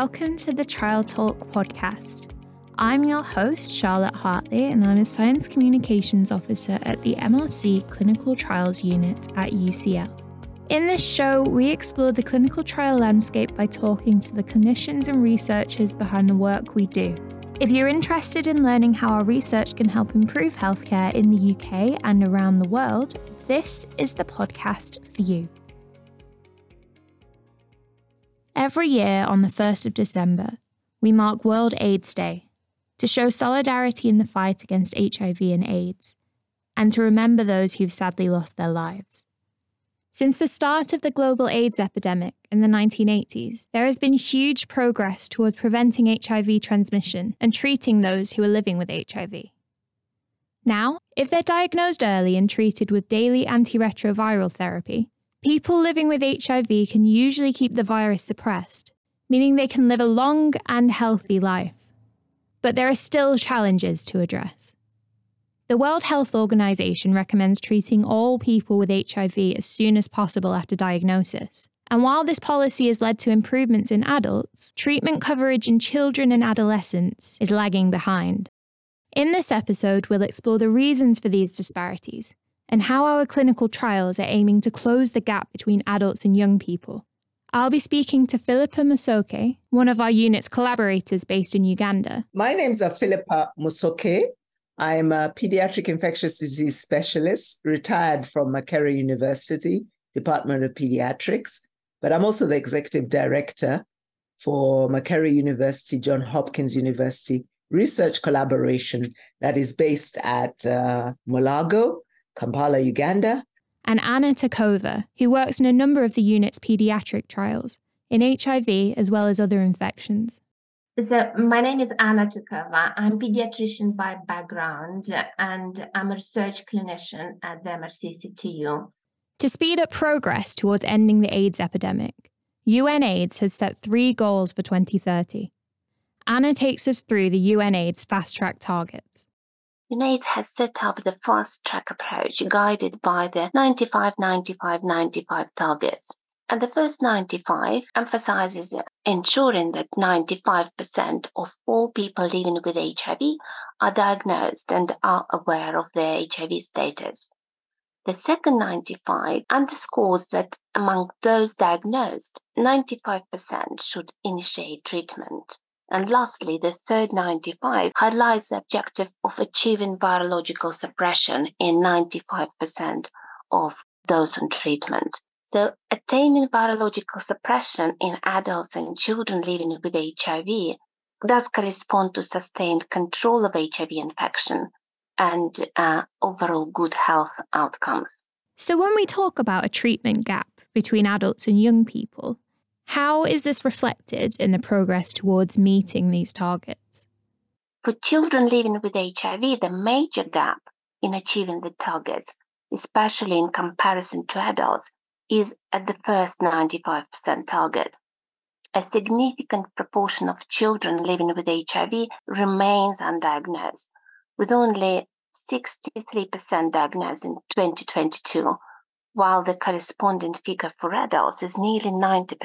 Welcome to the Trial Talk podcast. I'm your host, Charlotte Hartley, and I'm a Science Communications Officer at the MRC Clinical Trials Unit at UCL. In this show, we explore the clinical trial landscape by talking to the clinicians and researchers behind the work we do. If you're interested in learning how our research can help improve healthcare in the UK and around the world, this is the podcast for you. Every year on the 1st of December, we mark World AIDS Day to show solidarity in the fight against HIV and AIDS, and to remember those who've sadly lost their lives. Since the start of the global AIDS epidemic in the 1980s, there has been huge progress towards preventing HIV transmission and treating those who are living with HIV. Now, if they're diagnosed early and treated with daily antiretroviral therapy, People living with HIV can usually keep the virus suppressed, meaning they can live a long and healthy life. But there are still challenges to address. The World Health Organization recommends treating all people with HIV as soon as possible after diagnosis. And while this policy has led to improvements in adults, treatment coverage in children and adolescents is lagging behind. In this episode, we'll explore the reasons for these disparities and how our clinical trials are aiming to close the gap between adults and young people. I'll be speaking to Philippa Musoke, one of our unit's collaborators based in Uganda. My name's Philippa Musoke. I'm a pediatric infectious disease specialist, retired from Makerere University, Department of Pediatrics, but I'm also the executive director for Makerere University, John Hopkins University research collaboration that is based at uh, Kampala, Uganda. And Anna Turkova, who works in a number of the unit's pediatric trials in HIV as well as other infections. So, my name is Anna Turkova. I'm a pediatrician by background and I'm a research clinician at the MRCCTU. To speed up progress towards ending the AIDS epidemic, UNAIDS has set three goals for 2030. Anna takes us through the UNAIDS fast track targets. UNAIDS has set up the fast track approach guided by the 95 95 95 targets. And the first 95 emphasizes ensuring that 95% of all people living with HIV are diagnosed and are aware of their HIV status. The second 95 underscores that among those diagnosed, 95% should initiate treatment. And lastly, the third 95 highlights the objective of achieving virological suppression in 95% of those on treatment. So, attaining virological suppression in adults and children living with HIV does correspond to sustained control of HIV infection and uh, overall good health outcomes. So, when we talk about a treatment gap between adults and young people, how is this reflected in the progress towards meeting these targets? For children living with HIV, the major gap in achieving the targets, especially in comparison to adults, is at the first 95% target. A significant proportion of children living with HIV remains undiagnosed, with only 63% diagnosed in 2022 while the corresponding figure for adults is nearly 90%.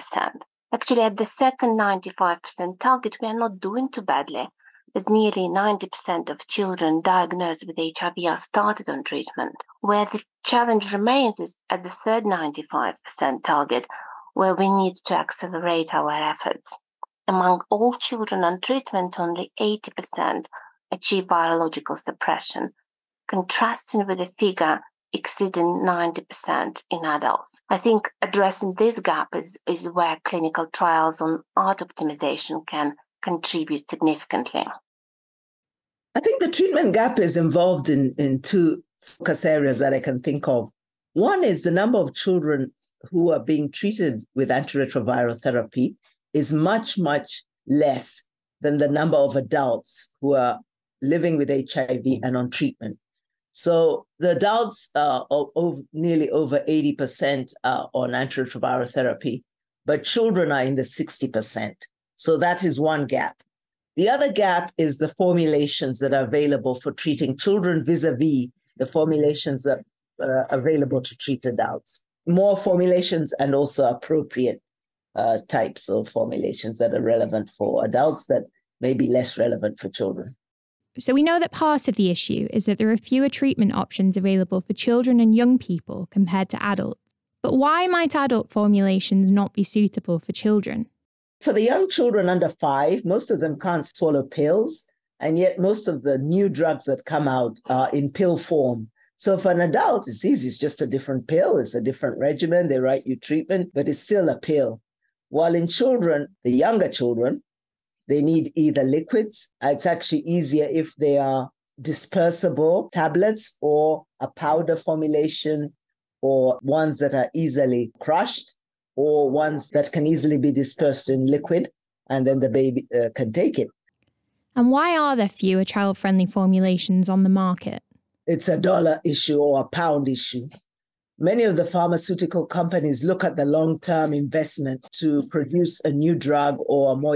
Actually, at the second 95% target, we are not doing too badly, as nearly 90% of children diagnosed with HIV are started on treatment. Where the challenge remains is at the third 95% target, where we need to accelerate our efforts. Among all children on treatment, only 80% achieve virological suppression, contrasting with the figure exceeding 90% in adults. I think addressing this gap is, is where clinical trials on ART optimization can contribute significantly. I think the treatment gap is involved in, in two focus areas that I can think of. One is the number of children who are being treated with antiretroviral therapy is much, much less than the number of adults who are living with HIV and on treatment. So the adults uh, are over, nearly over 80% uh, on antiretroviral therapy, but children are in the 60%. So that is one gap. The other gap is the formulations that are available for treating children vis-a-vis the formulations that are available to treat adults. More formulations and also appropriate. uh, types of formulations that are relevant for adults that may be less relevant for children. So, we know that part of the issue is that there are fewer treatment options available for children and young people compared to adults. But why might adult formulations not be suitable for children? For the young children under five, most of them can't swallow pills. And yet, most of the new drugs that come out are in pill form. So, for an adult, it's easy. It's just a different pill, it's a different regimen. They write you treatment, but it's still a pill. While in children, the younger children, they need either liquids. It's actually easier if they are dispersible tablets or a powder formulation or ones that are easily crushed or ones that can easily be dispersed in liquid and then the baby uh, can take it. And why are there fewer child friendly formulations on the market? It's a dollar issue or a pound issue. Many of the pharmaceutical companies look at the long term investment to produce a new drug or a more